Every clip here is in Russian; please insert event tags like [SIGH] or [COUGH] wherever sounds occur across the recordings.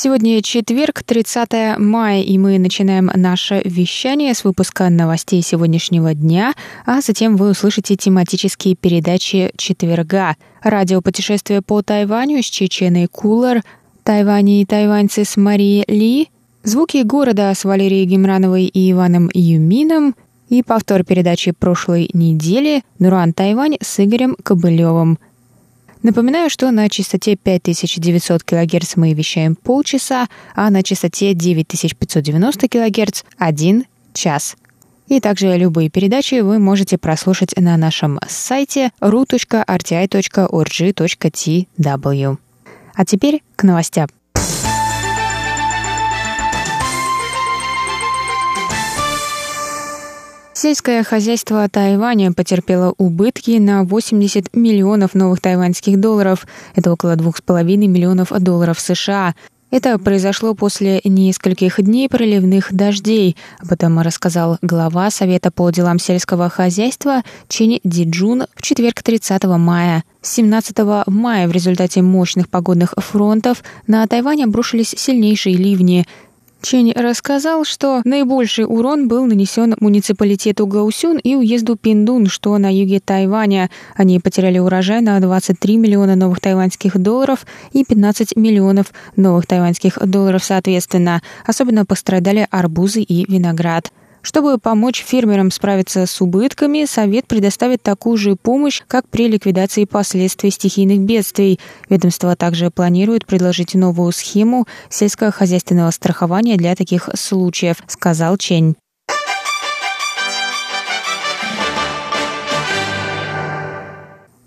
Сегодня четверг, 30 мая, и мы начинаем наше вещание с выпуска новостей сегодняшнего дня, а затем вы услышите тематические передачи четверга. Радиопутешествие по Тайваню с Чеченой Кулар, Тайване и тайваньцы с Марией Ли, звуки города с Валерией Гемрановой и Иваном Юмином и повтор передачи прошлой недели «Нуран Тайвань» с Игорем Кобылевым – Напоминаю, что на частоте 5900 кГц мы вещаем полчаса, а на частоте 9590 кГц – один час. И также любые передачи вы можете прослушать на нашем сайте ru.rti.org.tw. А теперь к новостям. Сельское хозяйство Тайваня потерпело убытки на 80 миллионов новых тайваньских долларов. Это около 2,5 миллионов долларов США. Это произошло после нескольких дней проливных дождей, об этом рассказал глава Совета по делам сельского хозяйства Чен Диджун в четверг 30 мая. 17 мая в результате мощных погодных фронтов на Тайвань обрушились сильнейшие ливни. Чень рассказал, что наибольший урон был нанесен муниципалитету Гаусюн и уезду Пиндун, что на юге Тайваня. Они потеряли урожай на 23 миллиона новых тайваньских долларов и 15 миллионов новых тайваньских долларов соответственно. Особенно пострадали арбузы и виноград. Чтобы помочь фермерам справиться с убытками, Совет предоставит такую же помощь, как при ликвидации последствий стихийных бедствий. Ведомство также планирует предложить новую схему сельскохозяйственного страхования для таких случаев, сказал Чень.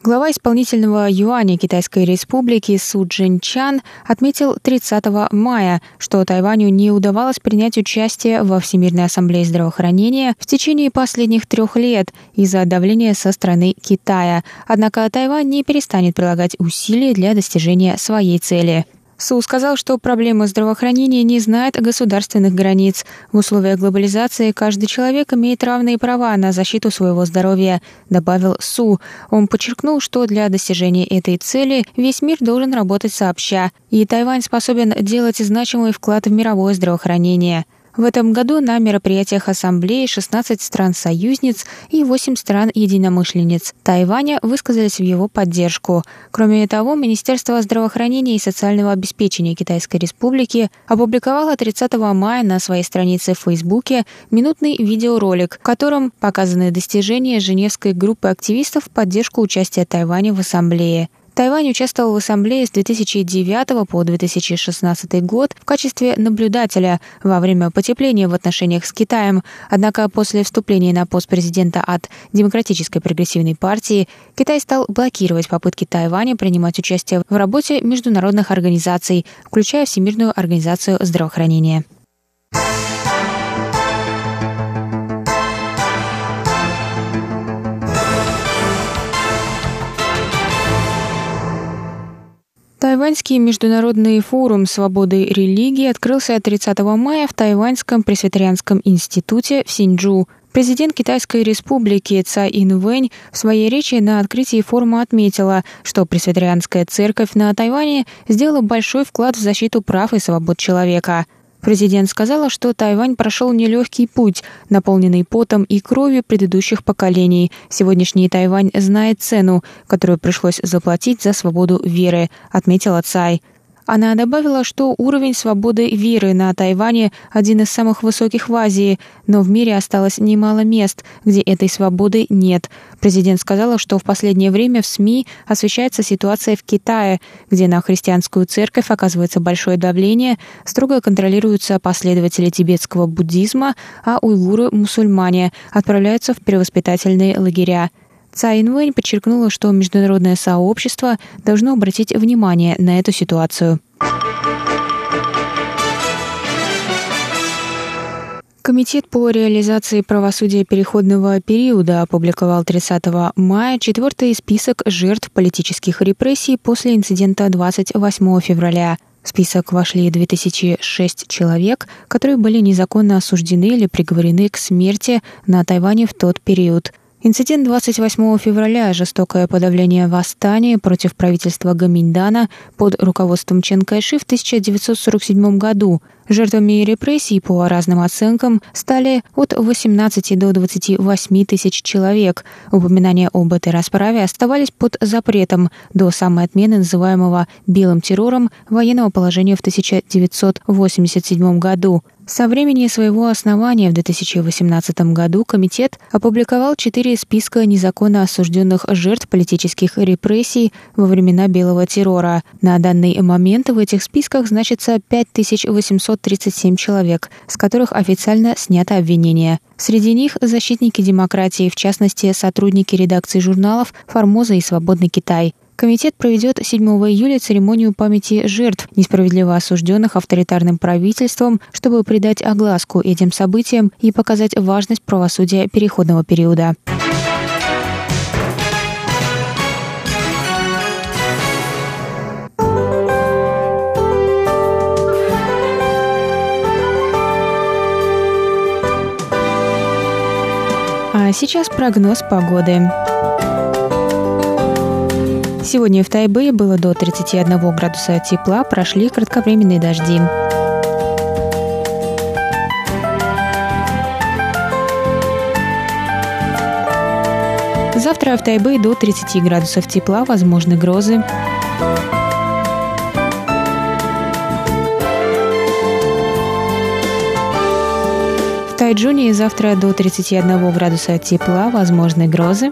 Глава исполнительного юаня Китайской республики Су Чжэньчан отметил 30 мая, что Тайваню не удавалось принять участие во Всемирной ассамблее здравоохранения в течение последних трех лет из-за давления со стороны Китая. Однако Тайвань не перестанет прилагать усилия для достижения своей цели. Су сказал, что проблема здравоохранения не знает государственных границ. В условиях глобализации каждый человек имеет равные права на защиту своего здоровья, добавил Су. Он подчеркнул, что для достижения этой цели весь мир должен работать сообща, и Тайвань способен делать значимый вклад в мировое здравоохранение. В этом году на мероприятиях Ассамблеи 16 стран-союзниц и 8 стран-единомышленниц Тайваня высказались в его поддержку. Кроме того, Министерство здравоохранения и социального обеспечения Китайской Республики опубликовало 30 мая на своей странице в Фейсбуке минутный видеоролик, в котором показаны достижения Женевской группы активистов в поддержку участия Тайваня в Ассамблее. Тайвань участвовал в ассамблее с 2009 по 2016 год в качестве наблюдателя во время потепления в отношениях с Китаем. Однако после вступления на пост президента от Демократической прогрессивной партии Китай стал блокировать попытки Тайваня принимать участие в работе международных организаций, включая Всемирную организацию здравоохранения. Тайваньский международный форум свободы религии открылся 30 мая в Тайваньском пресвитерианском институте в Синьчжу. Президент Китайской республики Цай Инвэнь в своей речи на открытии форума отметила, что пресвитерианская церковь на Тайване сделала большой вклад в защиту прав и свобод человека – Президент сказала, что Тайвань прошел нелегкий путь, наполненный потом и кровью предыдущих поколений. Сегодняшний Тайвань знает цену, которую пришлось заплатить за свободу веры, отметила Цай. Она добавила, что уровень свободы веры на Тайване один из самых высоких в Азии, но в мире осталось немало мест, где этой свободы нет. Президент сказала, что в последнее время в СМИ освещается ситуация в Китае, где на христианскую церковь оказывается большое давление, строго контролируются последователи тибетского буддизма, а уйгуры-мусульмане отправляются в перевоспитательные лагеря. Цай Инвэнь подчеркнула, что международное сообщество должно обратить внимание на эту ситуацию. Комитет по реализации правосудия переходного периода опубликовал 30 мая четвертый список жертв политических репрессий после инцидента 28 февраля. В список вошли 2006 человек, которые были незаконно осуждены или приговорены к смерти на Тайване в тот период. Инцидент 28 февраля – жестокое подавление восстания против правительства Гаминьдана под руководством Чен Кайши в 1947 году. Жертвами репрессий, по разным оценкам, стали от 18 до 28 тысяч человек. Упоминания об этой расправе оставались под запретом до самой отмены называемого «белым террором» военного положения в 1987 году. Со времени своего основания в 2018 году комитет опубликовал четыре списка незаконно осужденных жертв политических репрессий во времена белого террора. На данный момент в этих списках значится 5837 человек, с которых официально снято обвинение. Среди них защитники демократии, в частности, сотрудники редакции журналов «Формоза» и «Свободный Китай». Комитет проведет 7 июля церемонию памяти жертв, несправедливо осужденных авторитарным правительством, чтобы придать огласку этим событиям и показать важность правосудия переходного периода. А сейчас прогноз погоды. Сегодня в Тайбэе было до 31 градуса тепла, прошли кратковременные дожди. Завтра в Тайбэе до 30 градусов тепла, возможны грозы. В Тайджуне завтра до 31 градуса тепла, возможны грозы.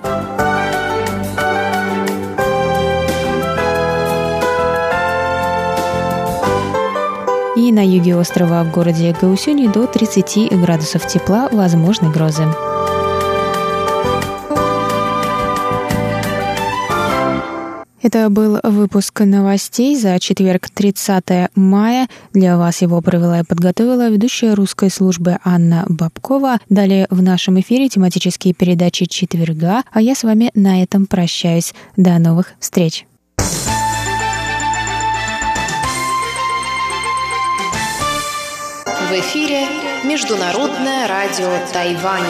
И на юге острова в городе Гаусюни до 30 градусов тепла, возможны грозы. Это был выпуск новостей за четверг, 30 мая. Для вас его провела и подготовила ведущая русской службы Анна Бабкова. Далее в нашем эфире тематические передачи четверга, а я с вами на этом прощаюсь. До новых встреч! В эфире Международное радио Тайваня.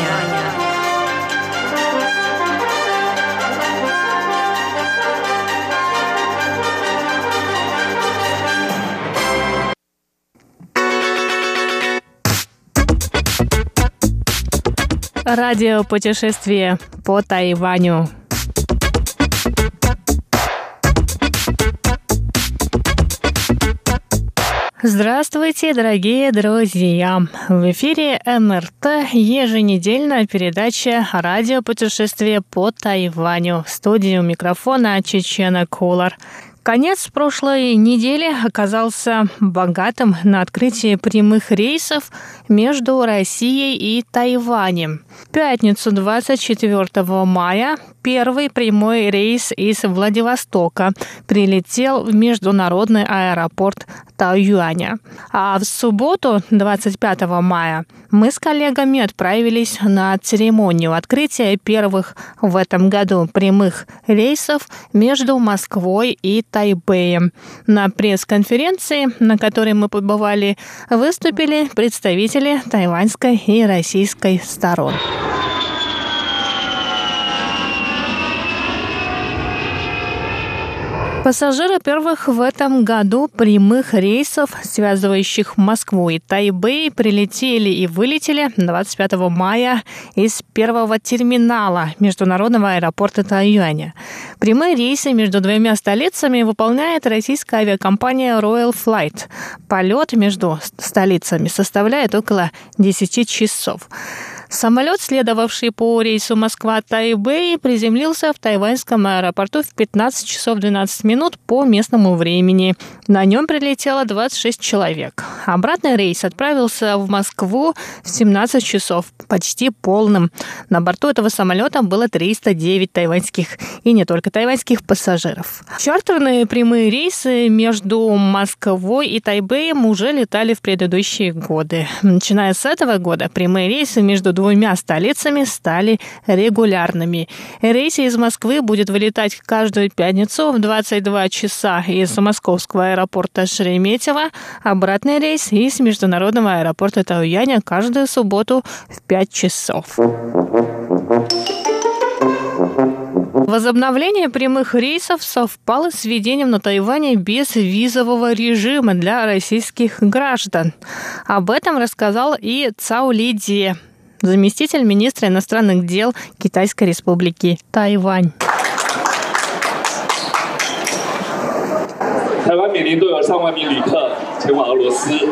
Радио путешествие по Тайваню. Здравствуйте, дорогие друзья! В эфире МРТ еженедельная передача «Радио путешествие по Тайваню». В студии у микрофона Чечена Кулар. Конец прошлой недели оказался богатым на открытие прямых рейсов между Россией и Тайванем. В пятницу 24 мая первый прямой рейс из Владивостока прилетел в международный аэропорт Тайюаня. А в субботу, 25 мая, мы с коллегами отправились на церемонию открытия первых в этом году прямых рейсов между Москвой и Тайбэем. На пресс-конференции, на которой мы побывали, выступили представители тайваньской и российской сторон. Пассажиры первых в этом году прямых рейсов, связывающих Москву и Тайбэй, прилетели и вылетели 25 мая из первого терминала международного аэропорта Тайюаня. Прямые рейсы между двумя столицами выполняет российская авиакомпания Royal Flight. Полет между столицами составляет около 10 часов. Самолет, следовавший по рейсу Москва-Тайбэй, приземлился в тайваньском аэропорту в 15 часов 12 минут по местному времени. На нем прилетело 26 человек. Обратный рейс отправился в Москву в 17 часов, почти полным. На борту этого самолета было 309 тайваньских и не только тайваньских пассажиров. Чартерные прямые рейсы между Москвой и Тайбэем уже летали в предыдущие годы. Начиная с этого года прямые рейсы между двумя столицами стали регулярными. Рейсы из Москвы будет вылетать каждую пятницу в 22 часа из московского аэропорта Шереметьево, обратный рейс из международного аэропорта Тауяня каждую субботу в 5 часов. Возобновление прямых рейсов совпало с введением на Тайване безвизового режима для российских граждан. Об этом рассказал и Цао Ли заместитель министра иностранных дел Китайской республики Тайвань. 台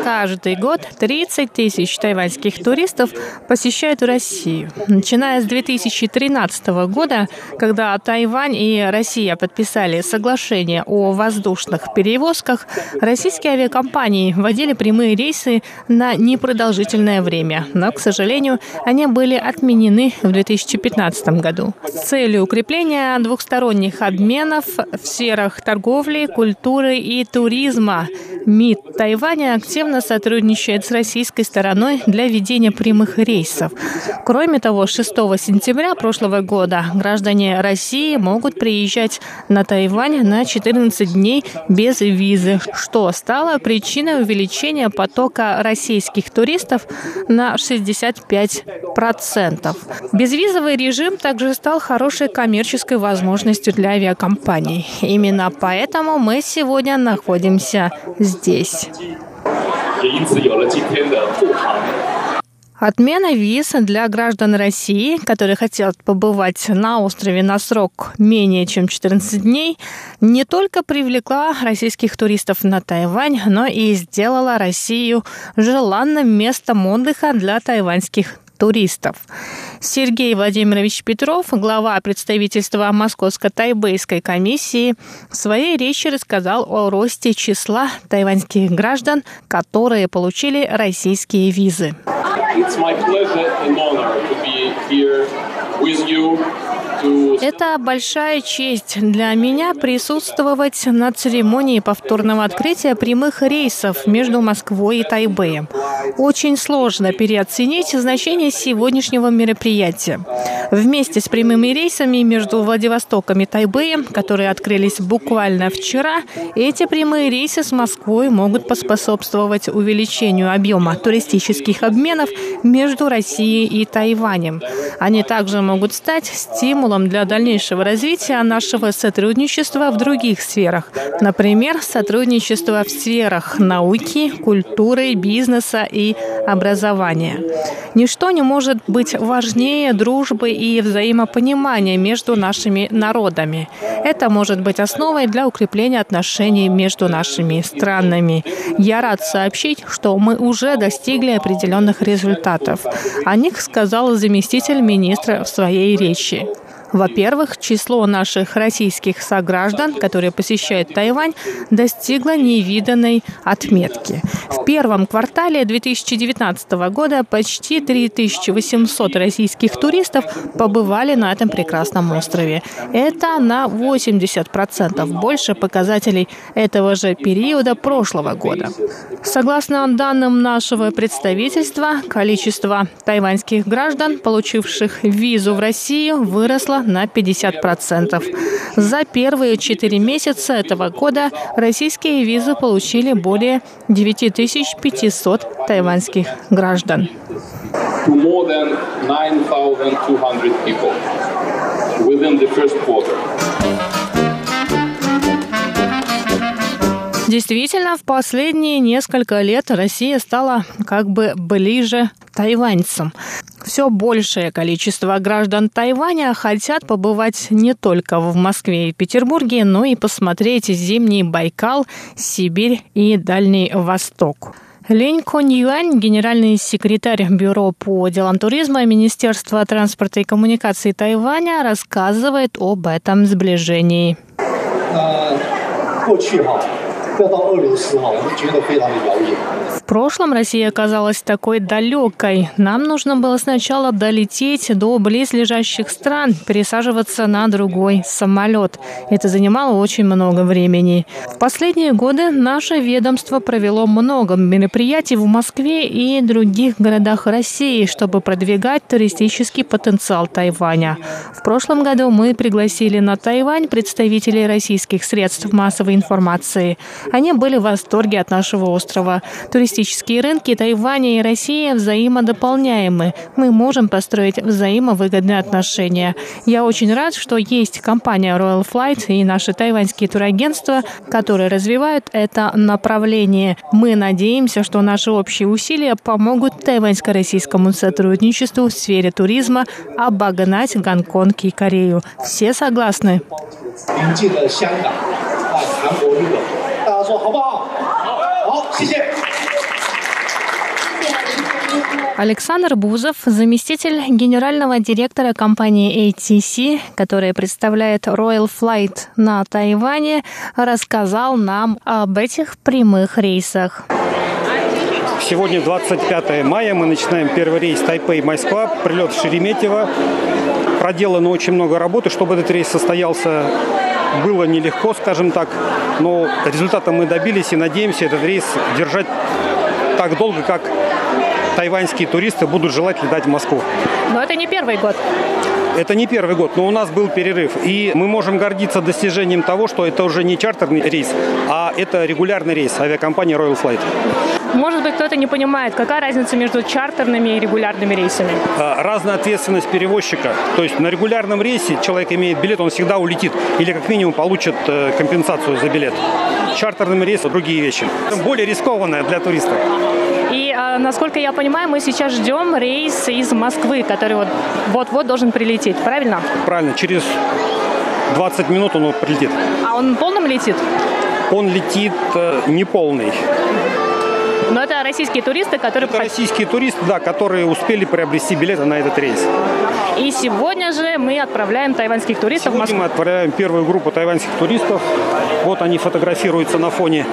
Каждый год 30 тысяч тайваньских туристов посещают Россию. Начиная с 2013 года, когда Тайвань и Россия подписали соглашение о воздушных перевозках, российские авиакомпании вводили прямые рейсы на непродолжительное время. Но, к сожалению, они были отменены в 2015 году. С целью укрепления двухсторонних обменов в сферах торговли, культуры и туризма МИД Тайваня активно сотрудничает с российской стороной для ведения прямых рейсов. Кроме того, 6 сентября прошлого года граждане России могут приезжать на Тайвань на 14 дней без визы, что стало причиной увеличения потока российских туристов на 65%. Безвизовый режим также стал хорошей коммерческой возможностью для авиакомпаний. Именно поэтому мы сегодня находимся здесь. Отмена виз для граждан России, которые хотят побывать на острове на срок менее чем 14 дней, не только привлекла российских туристов на Тайвань, но и сделала Россию желанным местом отдыха для тайваньских туристов. Сергей Владимирович Петров, глава представительства Московско-Тайбэйской комиссии, в своей речи рассказал о росте числа тайваньских граждан, которые получили российские визы. It's my это большая честь для меня присутствовать на церемонии повторного открытия прямых рейсов между Москвой и Тайбэем. Очень сложно переоценить значение сегодняшнего мероприятия. Вместе с прямыми рейсами между Владивостоком и Тайбэем, которые открылись буквально вчера, эти прямые рейсы с Москвой могут поспособствовать увеличению объема туристических обменов между Россией и Тайванем. Они также могут стать стимулом для дальнейшего развития нашего сотрудничества в других сферах. Например, сотрудничество в сферах науки, культуры, бизнеса и образования. Ничто не может быть важнее дружбы и взаимопонимания между нашими народами. Это может быть основой для укрепления отношений между нашими странами. Я рад сообщить, что мы уже достигли определенных результатов. О них сказал заместитель министра в своей речи. Во-первых, число наших российских сограждан, которые посещают Тайвань, достигло невиданной отметки. В первом квартале 2019 года почти 3800 российских туристов побывали на этом прекрасном острове. Это на 80% больше показателей этого же периода прошлого года. Согласно данным нашего представительства, количество тайваньских граждан, получивших визу в Россию, выросло на 50%. За первые четыре месяца этого года российские визы получили более 9500 тайваньских граждан. within the first quarter. Действительно, в последние несколько лет Россия стала как бы ближе тайваньцам. Все большее количество граждан Тайваня хотят побывать не только в Москве и Петербурге, но и посмотреть зимний Байкал, Сибирь и Дальний Восток. Лень Конь Юань, генеральный секретарь Бюро по делам туризма Министерства транспорта и коммуникации Тайваня, рассказывает об этом сближении. 过去哈， 要到俄罗斯哈，我们觉得非常的遥远。В прошлом Россия оказалась такой далекой. Нам нужно было сначала долететь до близлежащих стран, пересаживаться на другой самолет. Это занимало очень много времени. В последние годы наше ведомство провело много мероприятий в Москве и других городах России, чтобы продвигать туристический потенциал Тайваня. В прошлом году мы пригласили на Тайвань представителей российских средств массовой информации. Они были в восторге от нашего острова. Туристический Туристические рынки Тайваня и России взаимодополняемы. Мы можем построить взаимовыгодные отношения. Я очень рад, что есть компания Royal Flight и наши тайваньские турагентства, которые развивают это направление. Мы надеемся, что наши общие усилия помогут тайваньско-российскому сотрудничеству в сфере туризма обогнать Гонконг и Корею. Все согласны? 邻近的香港、啊韩国、日本，大家 说好不好？好，谢谢。Александр Бузов, заместитель генерального директора компании ATC, которая представляет Royal Flight на Тайване, рассказал нам об этих прямых рейсах. Сегодня 25 мая, мы начинаем первый рейс Тайпей-Москва, прилет в Шереметьево. Проделано очень много работы, чтобы этот рейс состоялся. было нелегко, скажем так, но результата мы добились и надеемся этот рейс держать так долго, как тайваньские туристы будут желать летать в Москву. Но это не первый год. Это не первый год, но у нас был перерыв. И мы можем гордиться достижением того, что это уже не чартерный рейс, а это регулярный рейс авиакомпании Royal Flight. Может быть, кто-то не понимает, какая разница между чартерными и регулярными рейсами? А, разная ответственность перевозчика. То есть на регулярном рейсе человек имеет билет, он всегда улетит или как минимум получит э, компенсацию за билет. Чартерным рейсом другие вещи. Более рискованное для туристов. И, а, насколько я понимаю, мы сейчас ждем рейс из Москвы, который вот вот-вот должен прилететь, правильно? Правильно, через 20 минут он прилетит. А он полным летит? Он летит э, неполный. Но это российские туристы, которые... Это российские туристы, да, которые успели приобрести билеты на этот рейс. И сегодня же мы отправляем тайваньских туристов сегодня в Москву. мы отправляем первую группу тайваньских туристов. Вот они фотографируются на фоне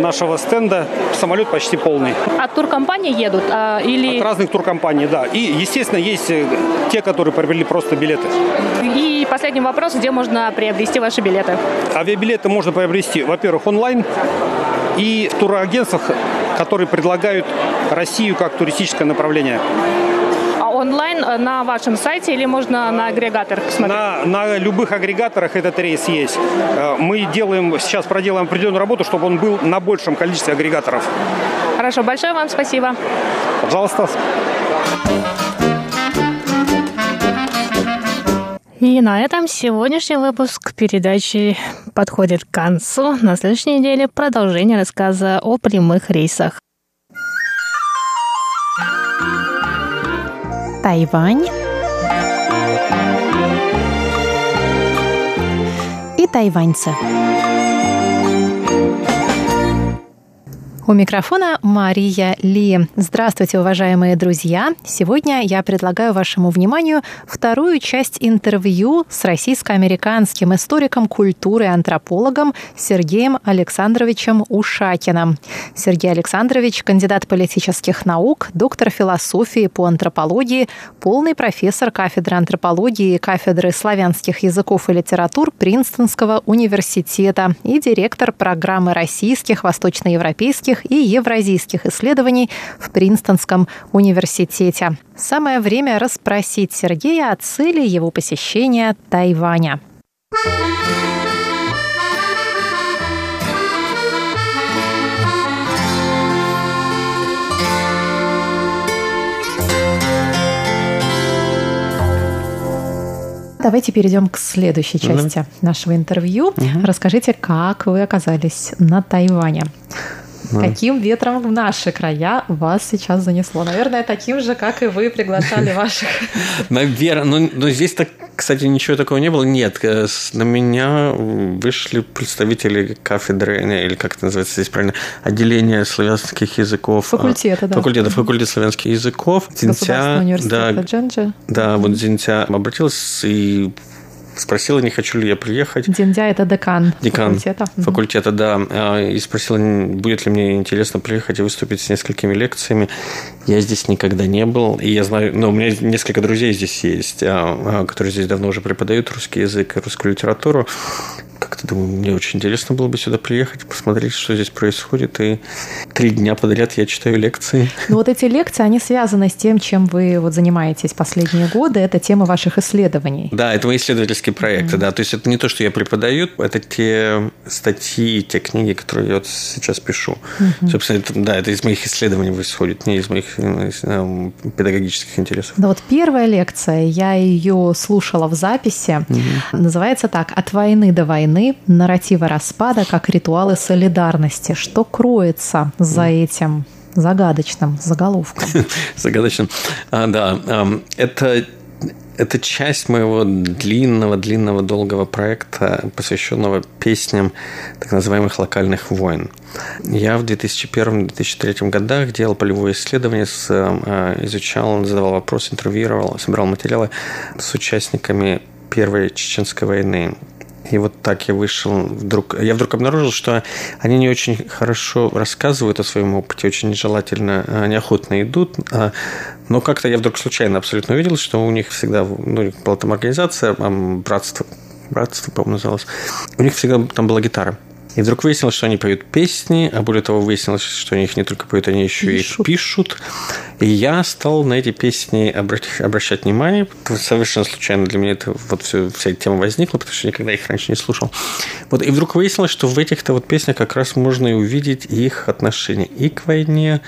нашего стенда. Самолет почти полный. От туркомпании едут? А, или... От разных туркомпаний, да. И, естественно, есть э, те, которые приобрели просто билеты. И последний вопрос, где можно приобрести ваши билеты? Авиабилеты можно приобрести, во-первых, онлайн и в турагентствах, которые предлагают Россию как туристическое направление онлайн э, на вашем сайте или можно на агрегаторах посмотреть? На, на любых агрегаторах этот рейс есть. Э, мы делаем, сейчас проделаем определенную работу, чтобы он был на большем количестве агрегаторов. Хорошо, большое вам спасибо. Пожалуйста. И на этом сегодняшний выпуск передачи подходит к концу. На следующей неделе продолжение рассказа о прямых рейсах. Тайвань и тайваньцы. У микрофона Мария Ли. Здравствуйте, уважаемые друзья! Сегодня я предлагаю вашему вниманию вторую часть интервью с российско-американским историком культуры и антропологом Сергеем Александровичем Ушакиным. Сергей Александрович – кандидат политических наук, доктор философии по антропологии, полный профессор кафедры антропологии и кафедры славянских языков и литератур Принстонского университета и директор программы российских, восточноевропейских и евразийских исследований в Принстонском университете. Самое время расспросить Сергея о цели его посещения Тайваня. Давайте перейдем к следующей части mm-hmm. нашего интервью. Mm-hmm. Расскажите, как вы оказались на Тайване. Ну. Каким ветром в наши края вас сейчас занесло? Наверное, таким же, как и вы приглашали [LAUGHS] ваших. Наверное, но, но здесь так кстати, ничего такого не было. Нет, э, на меня вышли представители кафедры, или как это называется здесь правильно, отделения славянских языков. Факультета, да. Факультета, факультет славянских языков. Дзинтя, да. Да, вот Дзинтя обратилась и спросила, не хочу ли я приехать. Диндя – это декан, декан факультета. Факультета, да. А, и спросила, будет ли мне интересно приехать и выступить с несколькими лекциями. Я здесь никогда не был. И я знаю, но ну, у меня несколько друзей здесь есть, а, а, которые здесь давно уже преподают русский язык и русскую литературу как-то думаю, мне очень интересно было бы сюда приехать, посмотреть, что здесь происходит. И три дня подряд я читаю лекции. Ну вот эти лекции, они связаны с тем, чем вы вот занимаетесь последние годы. Это тема ваших исследований. Да, это мои исследовательские проекты, mm-hmm. да. То есть это не то, что я преподаю, это те статьи, те книги, которые я вот сейчас пишу. Mm-hmm. Собственно, это, да, это из моих исследований происходит, не из моих ну, из, э, педагогических интересов. Да вот первая лекция, я ее слушала в записи, mm-hmm. называется так «От войны до войны войны, нарратива распада как ритуалы солидарности. Что кроется за этим загадочным заголовком? [LAUGHS] Загадочным. А, да, это это часть моего длинного, длинного, долгого проекта, посвященного песням так называемых локальных войн. Я в 2001-2003 годах делал полевое исследование, а, изучал, задавал вопросы, интервьюировал, собирал материалы с участниками Первой Чеченской войны. И вот так я вышел вдруг... Я вдруг обнаружил, что они не очень хорошо рассказывают о своем опыте, очень нежелательно, а, неохотно идут. А, но как-то я вдруг случайно абсолютно увидел, что у них всегда... Ну, была там организация, братство, братство, по-моему, называлось. У них всегда там была гитара. И вдруг выяснилось, что они поют песни, а более того, выяснилось, что они их не только поют, они еще пишут. их пишут. И я стал на эти песни обращать, обращать внимание. Совершенно случайно для меня это вот все, вся эта тема возникла, потому что никогда их раньше не слушал. Вот, и вдруг выяснилось, что в этих-то вот песнях как раз можно и увидеть их отношение и к войне,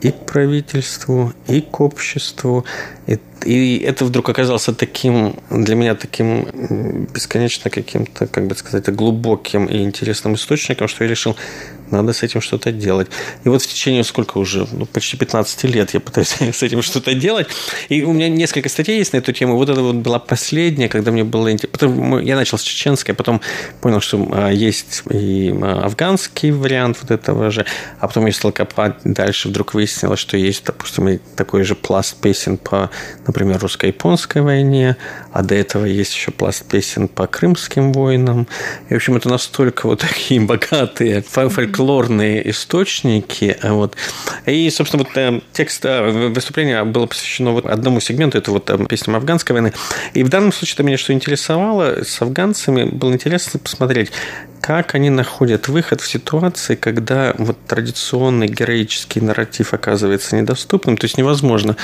и к правительству, и к обществу. И, и это вдруг оказалось таким, для меня таким бесконечно каким-то, как бы сказать, глубоким и интересным источником, что я решил, надо с этим что-то делать. И вот в течение сколько уже, ну, почти 15 лет я пытаюсь [LAUGHS] с этим что-то делать. И у меня несколько статей есть на эту тему. Вот это вот была последняя, когда мне было интересно. Потом я начал с чеченской, потом понял, что а, есть и а, афганский вариант вот этого же. А потом я стал копать дальше, вдруг выяснилось, что есть, допустим, такой же пласт песен по, например, русско-японской войне, а до этого есть еще пласт песен по крымским войнам. И, в общем, это настолько вот [LAUGHS] такие богатые фольклорные фольклорные источники. А вот. И, собственно, вот э, текст э, выступления было посвящено вот одному сегменту, это вот э, песням афганской войны. И в данном случае это меня что интересовало, с афганцами было интересно посмотреть, как они находят выход в ситуации, когда вот традиционный героический нарратив оказывается недоступным, то есть невозможно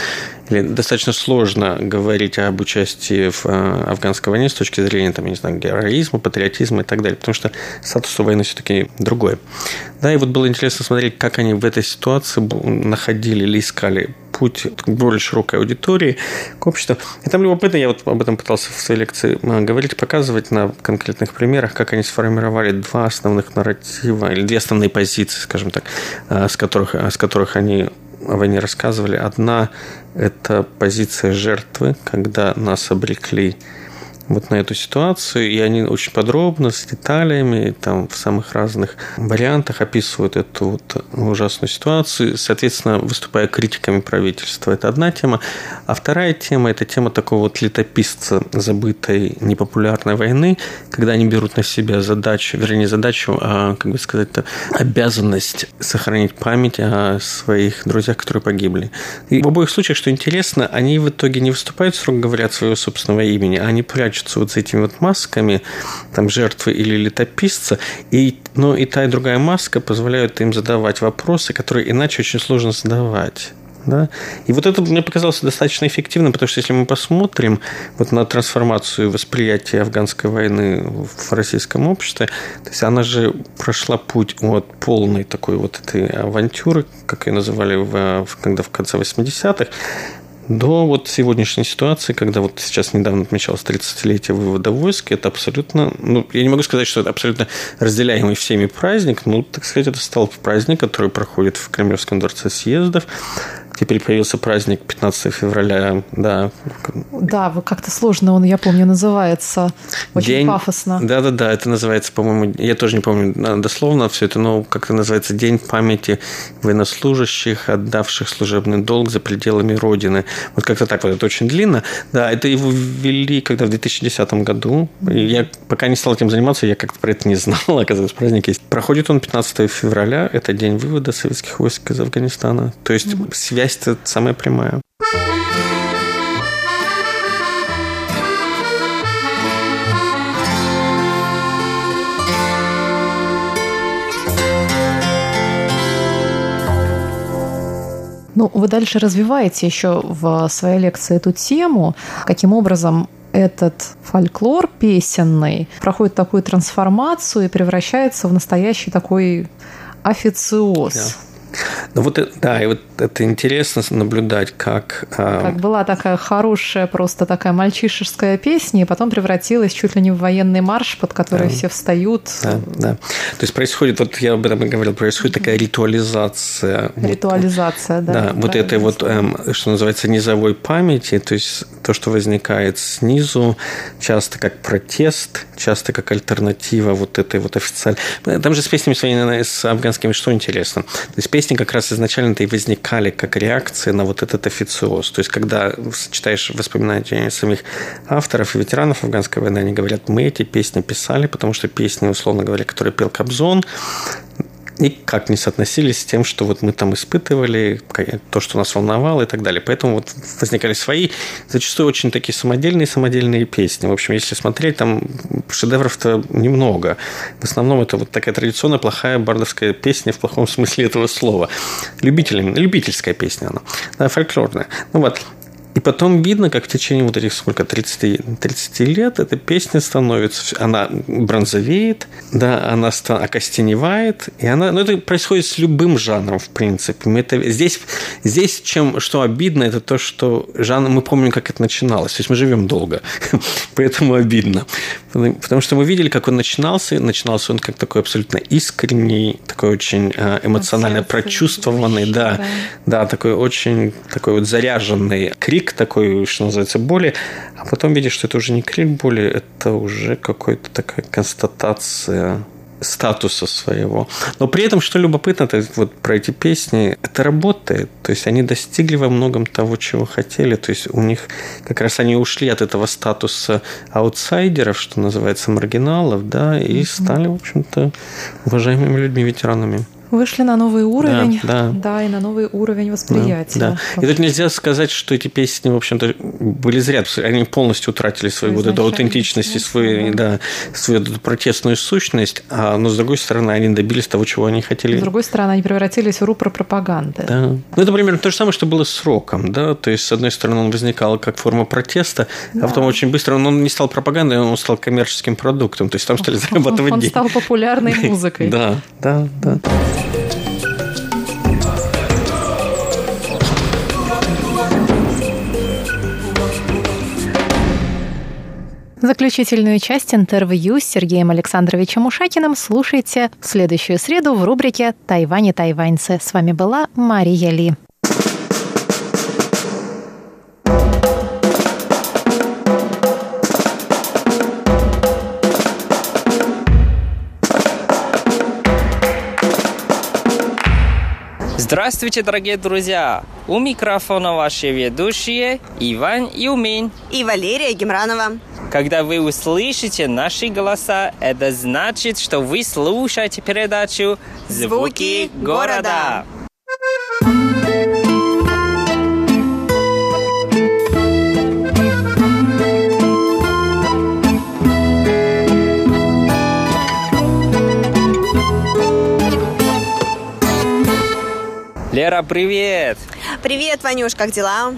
или достаточно сложно говорить об участии в афганской войне с точки зрения, там, я не знаю, героизма, патриотизма и так далее, потому что статус войны все-таки другой. Да, и вот было интересно смотреть, как они в этой ситуации находили или искали путь к более широкой аудитории, к обществу. И там любопытно, я вот об этом пытался в своей лекции а, говорить, показывать на конкретных примерах, как они сформировали два основных нарратива, или две основные позиции, скажем так, а, с которых, а, с которых они о войне рассказывали. Одна – это позиция жертвы, когда нас обрекли вот на эту ситуацию, и они очень подробно, с деталями, там в самых разных вариантах описывают эту вот ужасную ситуацию, соответственно, выступая критиками правительства. Это одна тема. А вторая тема – это тема такого вот летописца забытой непопулярной войны, когда они берут на себя задачу, вернее, задачу, а, как бы сказать, обязанность сохранить память о своих друзьях, которые погибли. И в обоих случаях, что интересно, они в итоге не выступают, строго говоря, от своего собственного имени, а они прячут прячутся вот с этими вот масками, там, жертвы или летописца, и, но и та, и другая маска позволяют им задавать вопросы, которые иначе очень сложно задавать. Да? И вот это мне показалось достаточно эффективным, потому что если мы посмотрим вот на трансформацию восприятия афганской войны в российском обществе, то есть она же прошла путь от полной такой вот этой авантюры, как ее называли, в, когда в конце 80-х, до вот сегодняшней ситуации, когда вот сейчас недавно отмечалось 30-летие вывода войск, это абсолютно, ну, я не могу сказать, что это абсолютно разделяемый всеми праздник, ну, так сказать, это стал праздник, который проходит в Кремлевском дворце съездов, Теперь появился праздник 15 февраля, да. Да, как-то сложно он, я помню, называется. Очень День... пафосно. Да-да-да, это называется, по-моему, я тоже не помню дословно все это, но как-то называется День памяти военнослужащих, отдавших служебный долг за пределами Родины. Вот как-то так вот, это очень длинно. Да, это его ввели когда в 2010 году. И я пока не стал этим заниматься, я как-то про это не знал, [LAUGHS] оказывается, праздник есть. Проходит он 15 февраля, это день вывода советских войск из Афганистана. То есть связь связь самая прямая. Ну, вы дальше развиваете еще в своей лекции эту тему, каким образом этот фольклор песенный проходит такую трансформацию и превращается в настоящий такой официоз. Да. Ну вот, да, и вот это интересно наблюдать, как... А, как была такая хорошая, просто такая мальчишеская песня, и потом превратилась чуть ли не в военный марш, под который да. все встают. Да, да. То есть происходит, вот я об этом и говорил, происходит такая ритуализация. Ритуализация, вот, да. Да, вот этой вот, эм, что называется, низовой памяти, то есть то, что возникает снизу, часто как протест, часто как альтернатива вот этой вот официальной... Там же с песнями с афганскими что интересно? То есть песни как раз изначально-то и возникали как реакция на вот этот официоз. То есть, когда читаешь воспоминания самих авторов и ветеранов афганской войны, они говорят, мы эти песни писали, потому что песни, условно говоря, которые пел Кобзон, никак не соотносились с тем, что вот мы там испытывали, то, что нас волновало и так далее. Поэтому вот возникали свои, зачастую очень такие самодельные, самодельные песни. В общем, если смотреть, там шедевров-то немного. В основном это вот такая традиционная плохая бардовская песня в плохом [LAUGHS] смысле этого слова. Любителям, любительская песня она, да, фольклорная. Ну вот, и потом видно, как в течение вот этих сколько, 30, 30 лет эта песня становится, она бронзовеет, да, она окостеневает, и она, ну, это происходит с любым жанром, в принципе. Мы это, здесь, здесь чем, что обидно, это то, что жанр, мы помним, как это начиналось, то есть мы живем долго, [LAUGHS] поэтому обидно. Потому что мы видели, как он начинался, начинался он как такой абсолютно искренний, такой очень э, эмоционально прочувствованный, да, да, такой очень такой вот заряженный крик, крик такой, что называется, боли, а потом видишь, что это уже не крик боли, это уже какая-то такая констатация статуса своего. Но при этом, что любопытно, это вот про эти песни, это работает. То есть они достигли во многом того, чего хотели. То есть у них как раз они ушли от этого статуса аутсайдеров, что называется, маргиналов, да, и стали, в общем-то, уважаемыми людьми, ветеранами. Вышли на новый уровень, да, да. да и на новый уровень восприятия. Да, да. И тут нельзя сказать, что эти песни, в общем-то, были зря, они полностью утратили свою вот эту аутентичность и свою, да, свою эту протестную сущность, а, но с другой стороны, они добились того, чего они хотели. С другой стороны, они превратились в рупор пропаганды. Да. Ну, это примерно то же самое, что было с роком, да, то есть, с одной стороны, он возникал как форма протеста, да. а потом очень быстро он, он не стал пропагандой, он стал коммерческим продуктом, то есть, там стали [LAUGHS] зарабатывать деньги. Он стал популярной [LAUGHS] музыкой. Да, да, да. Заключительную часть интервью с Сергеем Александровичем Ушакиным слушайте в следующую среду в рубрике «Тайвань и тайваньцы». С вами была Мария Ли. Здравствуйте, дорогие друзья! У микрофона ваши ведущие Иван Юмин и Валерия Гемранова. Когда вы услышите наши голоса, это значит, что вы слушаете передачу «Звуки города». Лера, привет! Привет, Ванюш, как дела?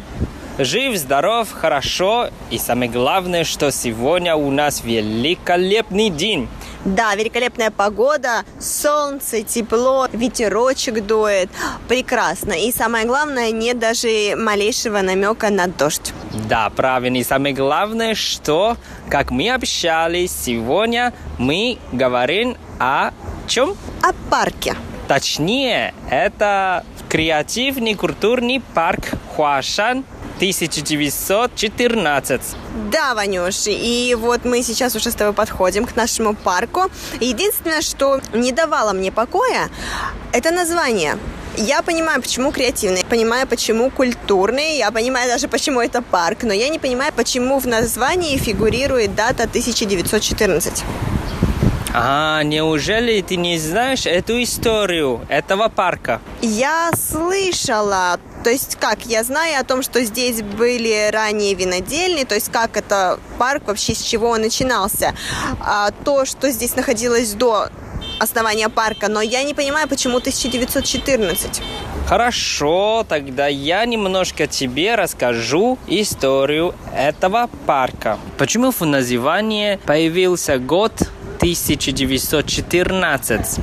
Жив, здоров, хорошо. И самое главное, что сегодня у нас великолепный день. Да, великолепная погода, солнце, тепло, ветерочек дует. Прекрасно. И самое главное, нет даже малейшего намека на дождь. Да, правильно. И самое главное, что, как мы общались сегодня, мы говорим о чем? О парке. Точнее, это креативный культурный парк Хуашан 1914. Да, Ванюш, и вот мы сейчас уже с тобой подходим к нашему парку. Единственное, что не давало мне покоя, это название. Я понимаю, почему креативный, понимаю, почему культурный, я понимаю даже, почему это парк, но я не понимаю, почему в названии фигурирует дата 1914. А, неужели ты не знаешь эту историю этого парка? Я слышала, то есть как, я знаю о том, что здесь были ранее винодельни, то есть как это парк вообще, с чего он начинался. А то, что здесь находилось до основания парка, но я не понимаю, почему 1914. Хорошо, тогда я немножко тебе расскажу историю этого парка. Почему в названии появился год 1914,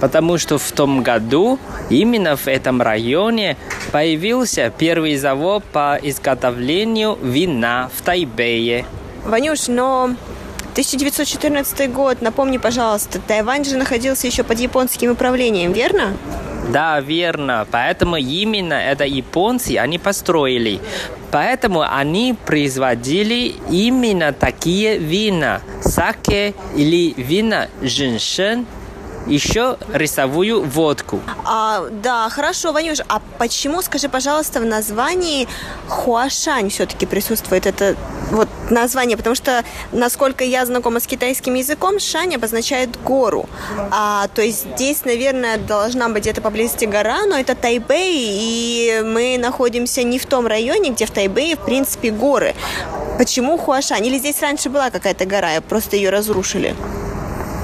потому что в том году именно в этом районе появился первый завод по изготовлению вина в Тайбэе. Ванюш, но 1914 год, напомни, пожалуйста, Тайвань же находился еще под японским управлением, верно? Да, верно. Поэтому именно это японцы они построили. Поэтому они производили именно такие вина. Саке или вина женьшен еще рисовую водку. А, да, хорошо, Ванюш, а почему, скажи, пожалуйста, в названии Хуашань все-таки присутствует это вот название? Потому что, насколько я знакома с китайским языком, Шань обозначает гору. А, то есть здесь, наверное, должна быть где-то поблизости гора, но это Тайбэй, и мы находимся не в том районе, где в Тайбэе, в принципе, горы. Почему Хуашань? Или здесь раньше была какая-то гора, просто ее разрушили?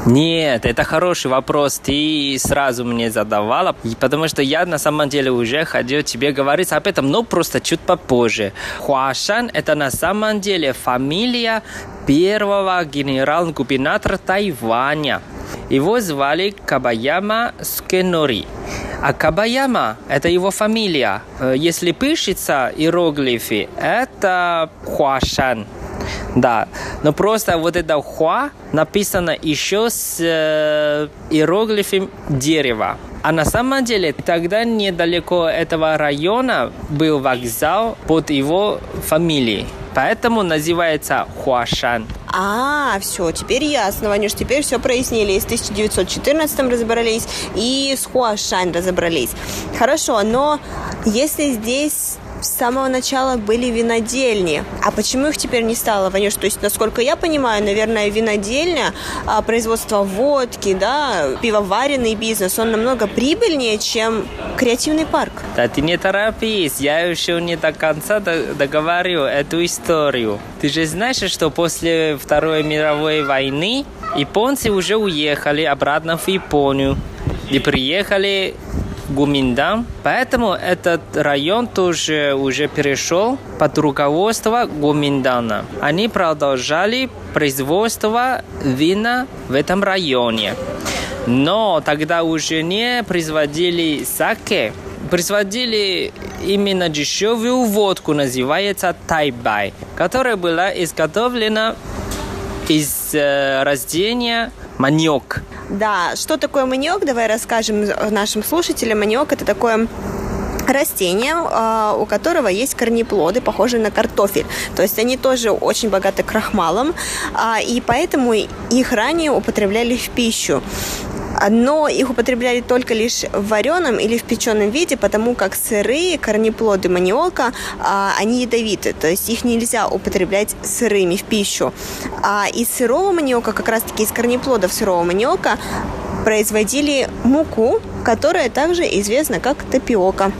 Нет, это хороший вопрос. Ты сразу мне задавала, потому что я на самом деле уже хотел тебе говорить об этом, но просто чуть попозже. Хуашан – это на самом деле фамилия первого генерал-губернатора Тайваня. Его звали Кабаяма Скенори. А Кабаяма – это его фамилия. Если пишется иероглифы, это Хуашан. Да, но просто вот это хуа написано еще с э, иероглифом дерева. А на самом деле тогда недалеко этого района был вокзал под его фамилией. Поэтому называется Хуашан. А, все, теперь ясно, Ванюш, теперь все прояснили. И с 1914 разобрались, и с Хуашань разобрались. Хорошо, но если здесь с самого начала были винодельни. А почему их теперь не стало, Ванюш? То есть, насколько я понимаю, наверное, винодельня, а, производство водки, да, пивоваренный бизнес, он намного прибыльнее, чем креативный парк. Да ты не торопись, я еще не до конца договорю эту историю. Ты же знаешь, что после Второй мировой войны японцы уже уехали обратно в Японию и приехали Гуминдан. Поэтому этот район тоже уже перешел под руководство Гуминдана. Они продолжали производство вина в этом районе. Но тогда уже не производили саке, производили именно дешевую водку, называется тайбай, которая была изготовлена из э, растения маниок. Да, что такое маниок, давай расскажем нашим слушателям. Маниок – это такое растение, а, у которого есть корнеплоды, похожие на картофель. То есть они тоже очень богаты крахмалом, а, и поэтому их ранее употребляли в пищу но их употребляли только лишь в вареном или в печеном виде, потому как сырые корнеплоды маниока, а, они ядовиты, то есть их нельзя употреблять сырыми в пищу. А из сырого маниока, как раз-таки из корнеплодов сырого маниока, производили муку, которая также известна как тапиока.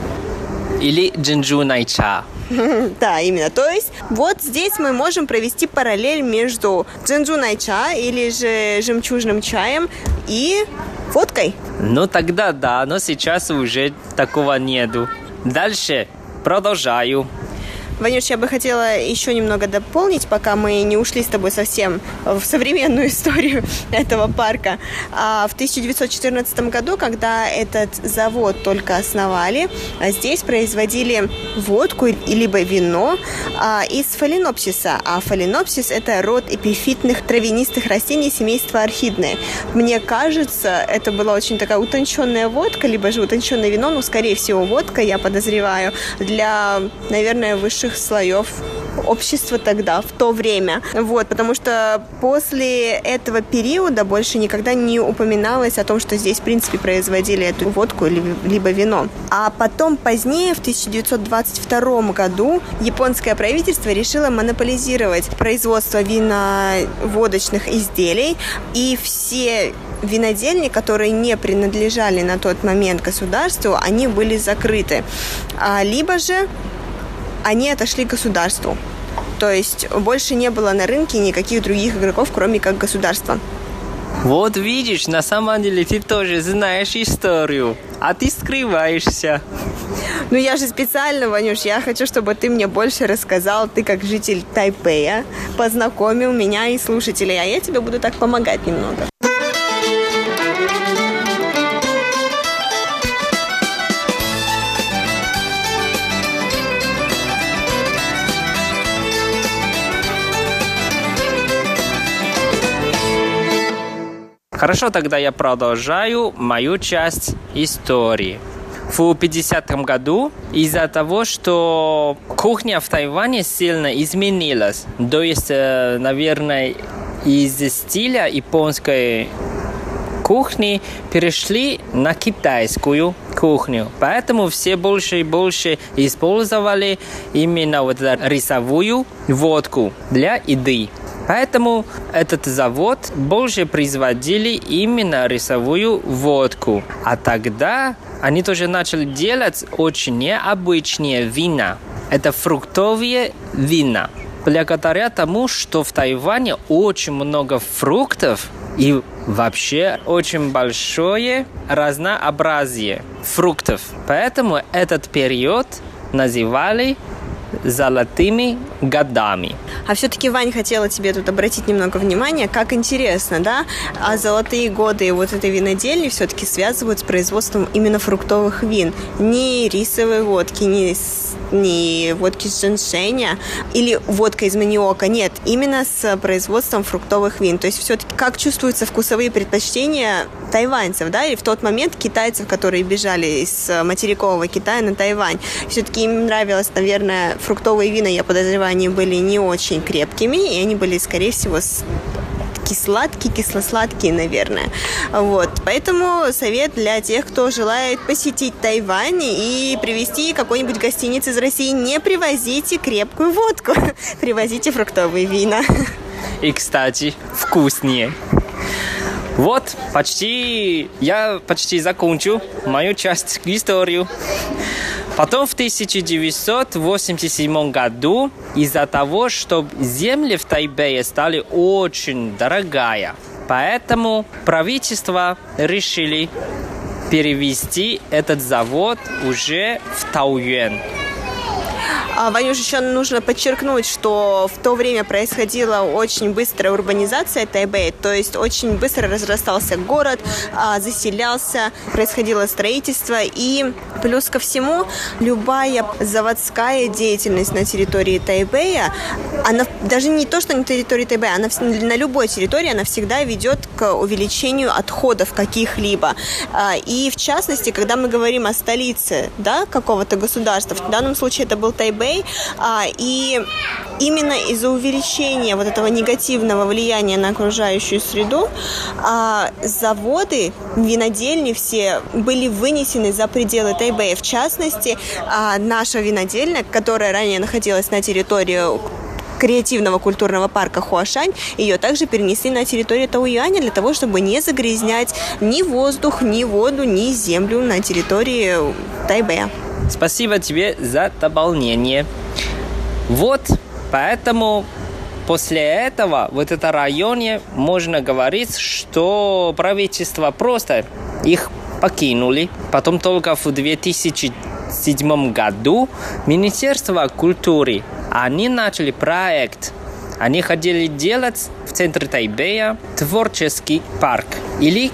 Или джинджу найча. [LAUGHS] Да, именно. То есть вот здесь мы можем провести параллель между джинджу найча или же жемчужным чаем и водкой. Ну тогда да, но сейчас уже такого нету. Дальше продолжаю. Ванюш, я бы хотела еще немного дополнить, пока мы не ушли с тобой совсем в современную историю [LAUGHS] этого парка. А в 1914 году, когда этот завод только основали, здесь производили водку либо вино а, из фаленопсиса. А фаленопсис – это род эпифитных травянистых растений семейства орхидные. Мне кажется, это была очень такая утонченная водка, либо же утонченное вино, но, скорее всего, водка, я подозреваю, для, наверное, высших слоев общества тогда, в то время. Вот, потому что после этого периода больше никогда не упоминалось о том, что здесь, в принципе, производили эту водку либо вино. А потом, позднее, в 1922 году, японское правительство решило монополизировать производство виноводочных изделий, и все винодельни, которые не принадлежали на тот момент государству, они были закрыты. А, либо же они отошли государству. То есть больше не было на рынке никаких других игроков, кроме как государства. Вот видишь, на самом деле ты тоже знаешь историю, а ты скрываешься. Ну я же специально, Ванюш, я хочу, чтобы ты мне больше рассказал, ты как житель Тайпея, познакомил меня и слушателей, а я тебе буду так помогать немного. Хорошо, тогда я продолжаю мою часть истории. В 50 году из-за того, что кухня в Тайване сильно изменилась, то есть, э, наверное, из стиля японской кухни перешли на китайскую кухню. Поэтому все больше и больше использовали именно вот эту рисовую водку для еды. Поэтому этот завод больше производили именно рисовую водку. А тогда они тоже начали делать очень необычные вина. Это фруктовые вина. Благодаря тому, что в Тайване очень много фруктов и вообще очень большое разнообразие фруктов. Поэтому этот период называли золотыми годами. А все-таки, Вань, хотела тебе тут обратить немного внимания, как интересно, да? А золотые годы вот этой винодельни все-таки связывают с производством именно фруктовых вин. Не рисовой водки, не, не водки с женьшеня или водка из маниока. Нет, именно с производством фруктовых вин. То есть все-таки как чувствуются вкусовые предпочтения тайваньцев, да, и в тот момент китайцев, которые бежали из материкового Китая на Тайвань. Все-таки им нравилось, наверное, фруктовые вина, я подозреваю, они были не очень крепкими, и они были, скорее всего, с кисло-сладкие, наверное. Вот. Поэтому совет для тех, кто желает посетить Тайвань и привезти какой-нибудь гостиниц из России, не привозите крепкую водку, [LAUGHS] привозите фруктовые вина. И, кстати, вкуснее. Вот, почти, я почти закончу мою часть историю. Потом в 1987 году из-за того, что земли в Тайбэе стали очень дорогая, поэтому правительство решили перевести этот завод уже в Тауюэн. А, Ванюш, еще нужно подчеркнуть, что в то время происходила очень быстрая урбанизация Тайбэя, то есть очень быстро разрастался город, а, заселялся, происходило строительство, и плюс ко всему любая заводская деятельность на территории Тайбэя, она даже не то, что на территории Тайбэя, она на любой территории, она всегда ведет увеличению отходов каких-либо. А, и в частности, когда мы говорим о столице да, какого-то государства, в данном случае это был Тайбэй. А, и именно из-за увеличения вот этого негативного влияния на окружающую среду а, заводы, винодельни все были вынесены за пределы Тайбэя. В частности, наша винодельня, которая ранее находилась на территории креативного культурного парка Хуашань, ее также перенесли на территорию Тауюаня для того, чтобы не загрязнять ни воздух, ни воду, ни землю на территории Тайбэя. Спасибо тебе за дополнение. Вот, поэтому после этого в этом районе можно говорить, что правительство просто их покинули. Потом только в 2000 2007 году Министерство культуры, они начали проект они хотели делать в центре Тайбэя творческий парк или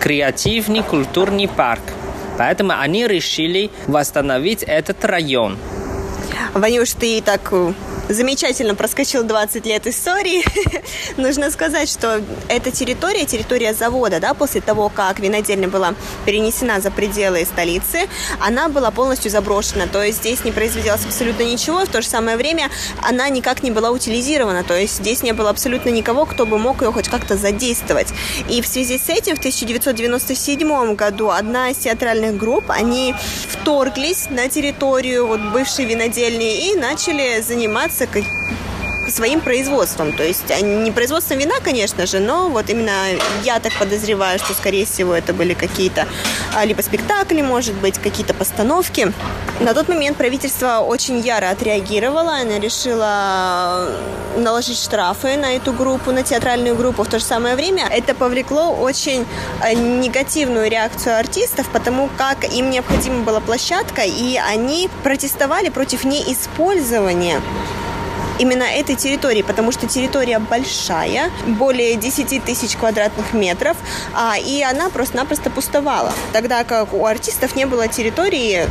креативный культурный парк. Поэтому они решили восстановить этот район. Ванюш, ты так э, замечательно проскочил 20 лет истории. [LAUGHS] Нужно сказать, что эта территория, территория завода, да, после того, как винодельня была перенесена за пределы столицы, она была полностью заброшена. То есть здесь не производилось абсолютно ничего, в то же самое время она никак не была утилизирована. То есть здесь не было абсолютно никого, кто бы мог ее хоть как-то задействовать. И в связи с этим в 1997 году одна из театральных групп, они вторглись на территорию вот бывшей винодельни и начали заниматься как своим производством. То есть не производством вина, конечно же, но вот именно я так подозреваю, что, скорее всего, это были какие-то а, либо спектакли, может быть, какие-то постановки. На тот момент правительство очень яро отреагировало, оно решило наложить штрафы на эту группу, на театральную группу. В то же самое время это повлекло очень а, негативную реакцию артистов, потому как им необходима была площадка, и они протестовали против неиспользования именно этой территории, потому что территория большая, более 10 тысяч квадратных метров, а, и она просто-напросто пустовала. Тогда как у артистов не было территории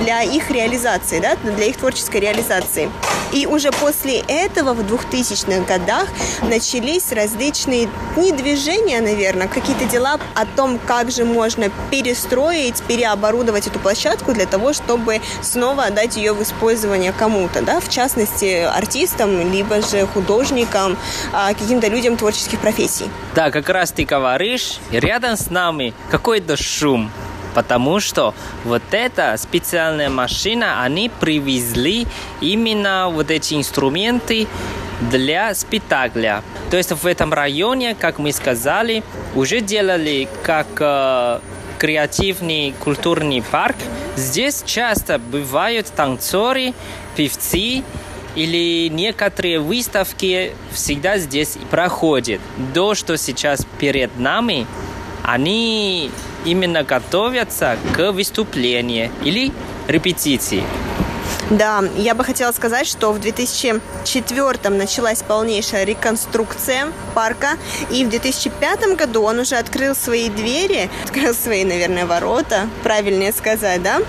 для их реализации, да, для их творческой реализации. И уже после этого в 2000-х годах начались различные не движения, наверное, какие-то дела о том, как же можно перестроить, переоборудовать эту площадку для того, чтобы снова отдать ее в использование кому-то, да, в частности, артистам, либо же художникам, а, каким-то людям творческих профессий. Да, как раз ты говоришь, рядом с нами какой-то шум потому что вот эта специальная машина, они привезли именно вот эти инструменты для спектакля. То есть в этом районе, как мы сказали, уже делали как э, креативный культурный парк. Здесь часто бывают танцоры, певцы, или некоторые выставки всегда здесь проходят. То, что сейчас перед нами, они именно готовятся к выступлению или репетиции. Да, я бы хотела сказать, что в 2004 началась полнейшая реконструкция парка, и в 2005 году он уже открыл свои двери, [LAUGHS] открыл свои, наверное, ворота, правильнее сказать, да,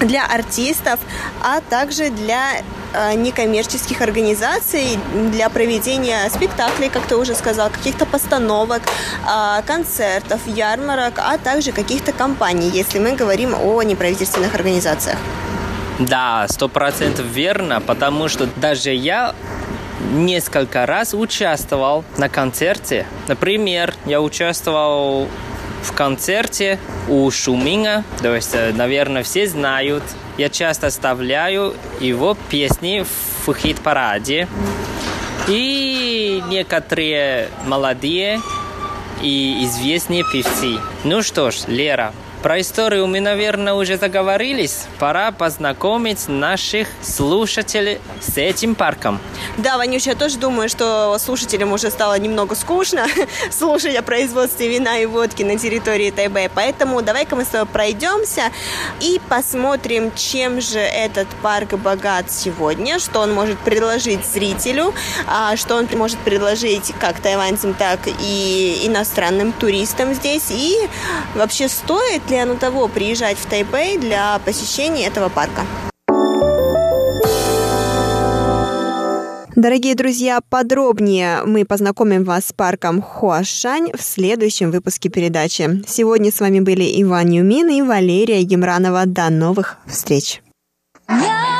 для артистов, а также для некоммерческих организаций для проведения спектаклей, как ты уже сказал, каких-то постановок, э, концертов, ярмарок, а также каких-то компаний, если мы говорим о неправительственных организациях. Да, сто процентов верно, потому что даже я несколько раз участвовал на концерте. Например, я участвовал в концерте у Шуминга, то есть, э, наверное, все знают я часто оставляю его песни в хит-параде. И некоторые молодые и известные певцы. Ну что ж, Лера, про историю мы, наверное, уже заговорились. Пора познакомить наших слушателей с этим парком. Да, Ванюш, я тоже думаю, что слушателям уже стало немного скучно [LAUGHS] слушать о производстве вина и водки на территории Тайбэя. Поэтому давай-ка мы с тобой пройдемся и посмотрим, чем же этот парк богат сегодня, что он может предложить зрителю, а что он может предложить как тайваньцам, так и иностранным туристам здесь. И вообще стоит ли оно того приезжать в Тайпей для посещения этого парка. Дорогие друзья, подробнее мы познакомим вас с парком Хуашань в следующем выпуске передачи. Сегодня с вами были Иван Юмин и Валерия Емранова. До новых встреч! Yeah!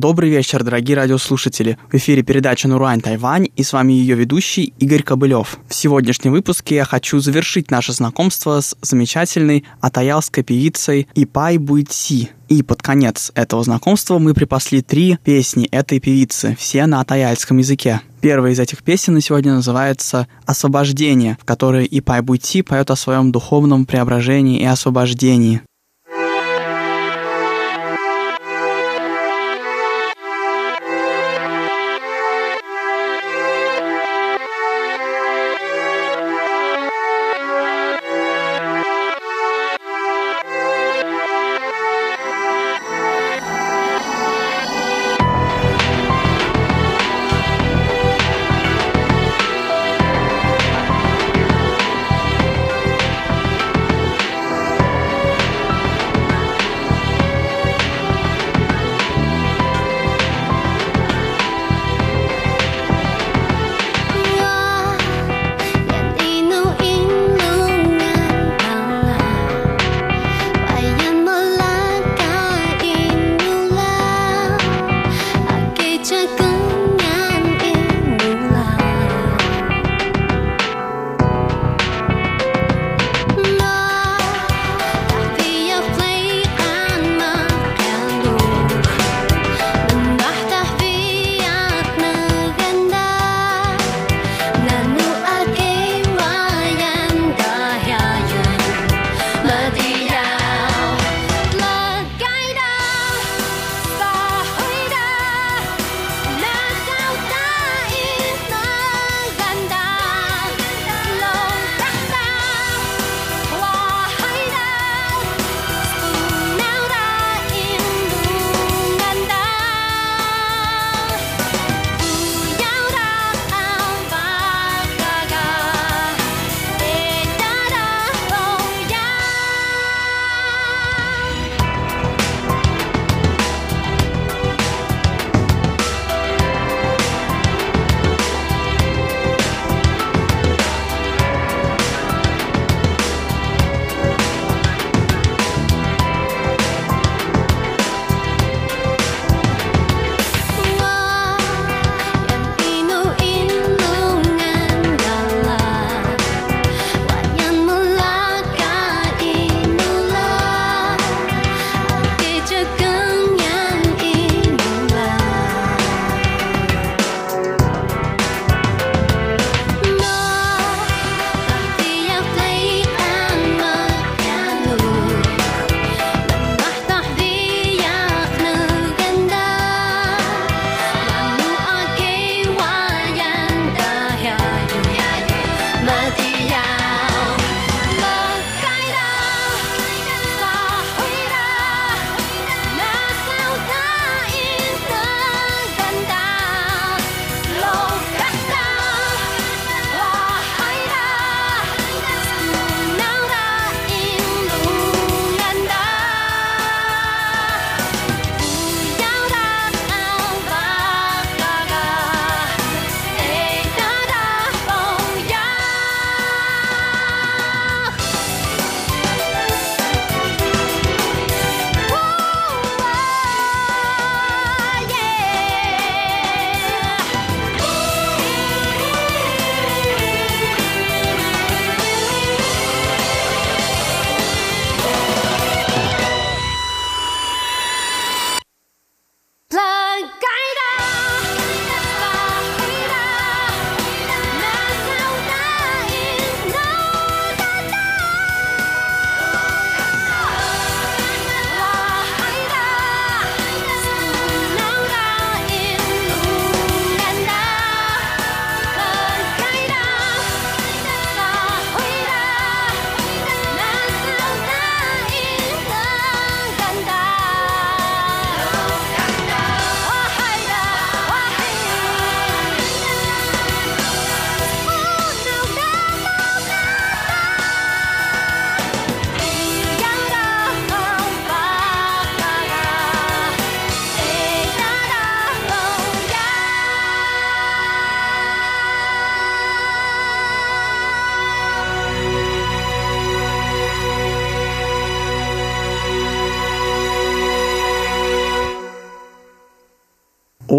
Добрый вечер, дорогие радиослушатели. В эфире передача «Нуруань Тайвань» и с вами ее ведущий Игорь Кобылев. В сегодняшнем выпуске я хочу завершить наше знакомство с замечательной атаялской певицей Ипай Буйти. И под конец этого знакомства мы припасли три песни этой певицы, все на атаяльском языке. Первая из этих песен на сегодня называется «Освобождение», в которой Ипай Буйти поет о своем духовном преображении и освобождении.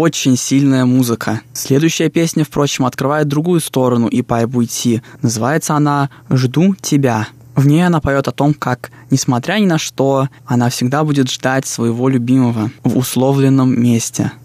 Очень сильная музыка. Следующая песня, впрочем, открывает другую сторону и по уйти. Называется она «Жду тебя». В ней она поет о том, как, несмотря ни на что, она всегда будет ждать своего любимого в условленном месте –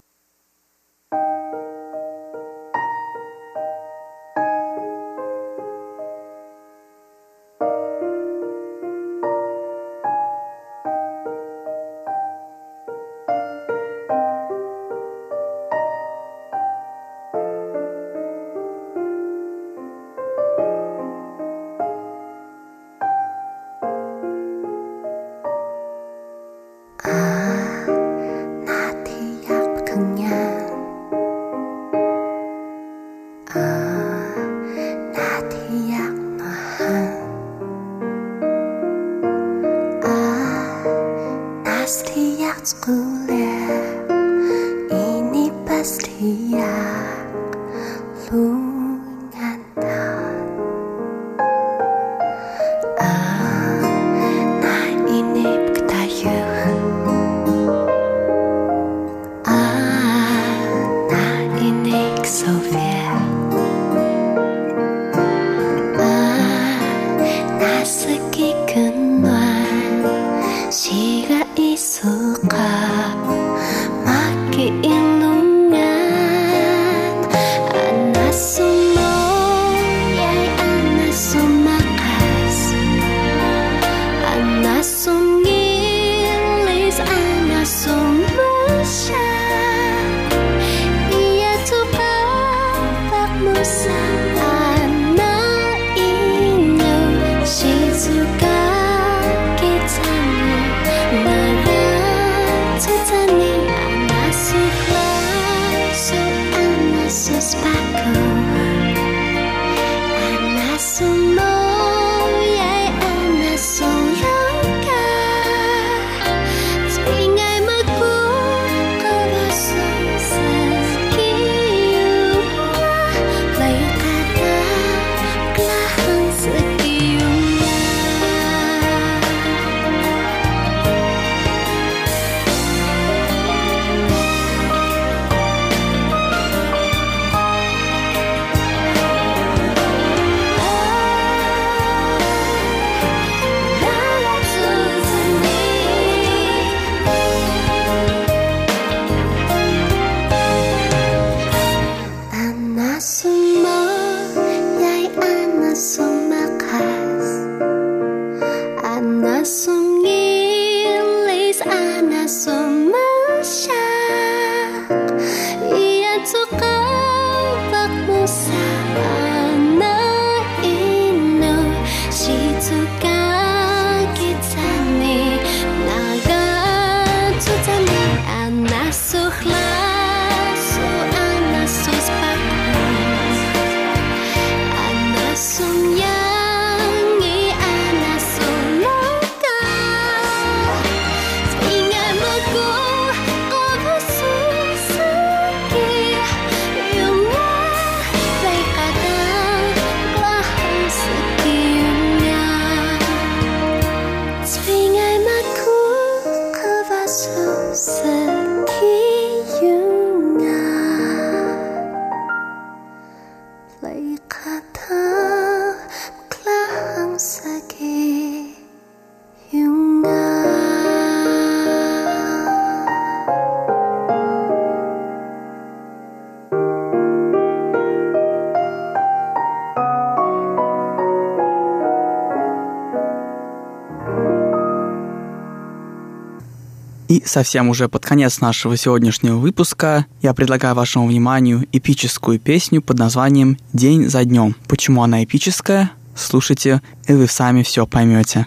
И совсем уже под конец нашего сегодняшнего выпуска я предлагаю вашему вниманию эпическую песню под названием «День за днем». Почему она эпическая? Слушайте, и вы сами все поймете.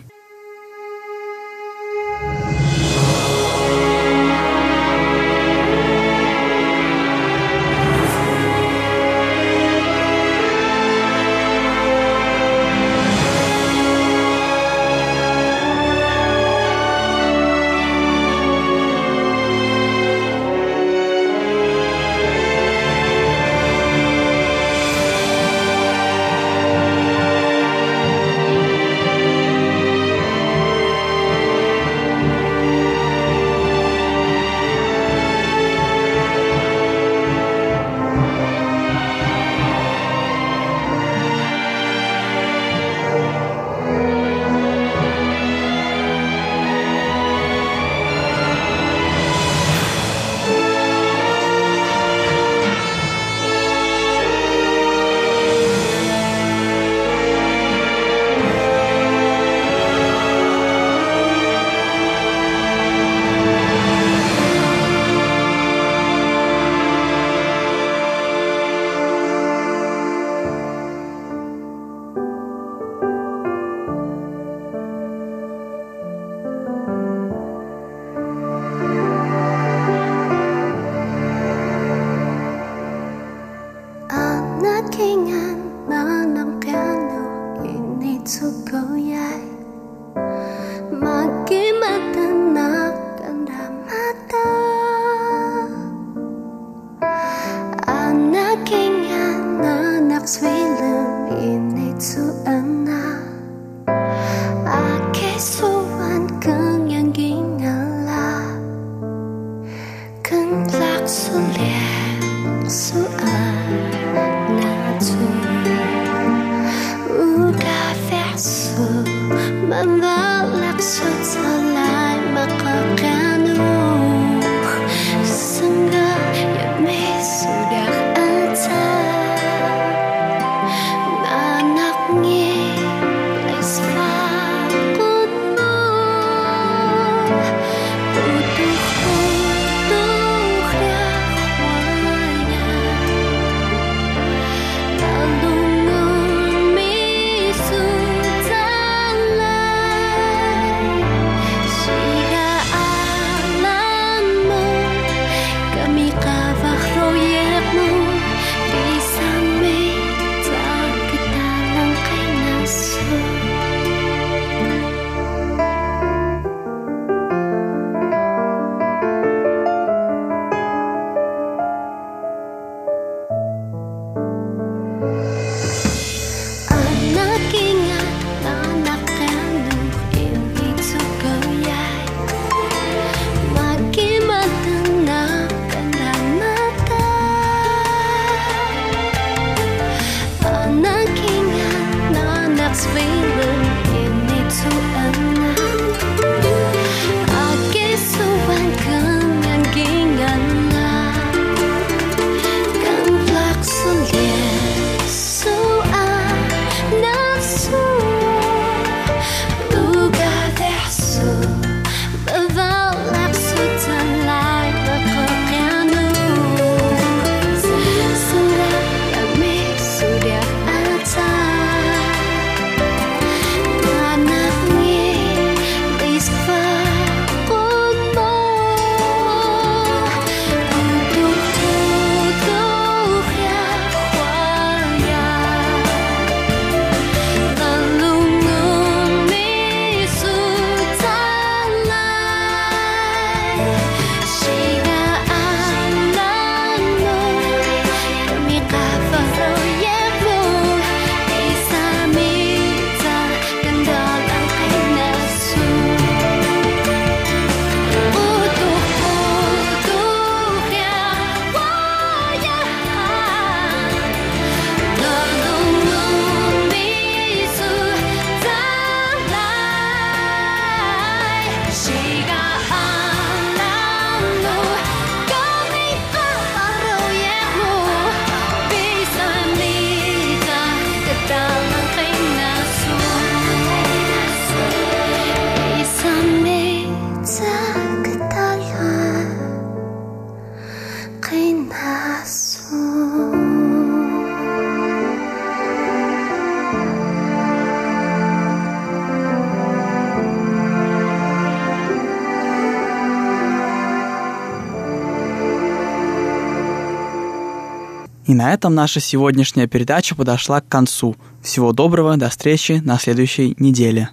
На этом наша сегодняшняя передача подошла к концу. Всего доброго, до встречи на следующей неделе.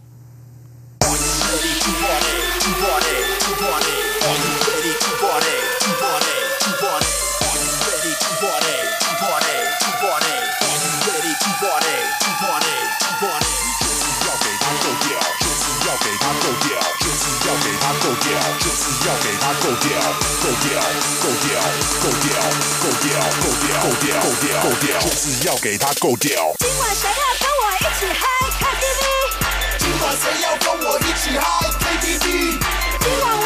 屌，够屌，够屌，就是要给他够屌。今晚谁要跟我一起嗨 KTV？今晚谁要跟我一起嗨 KTV？今晚。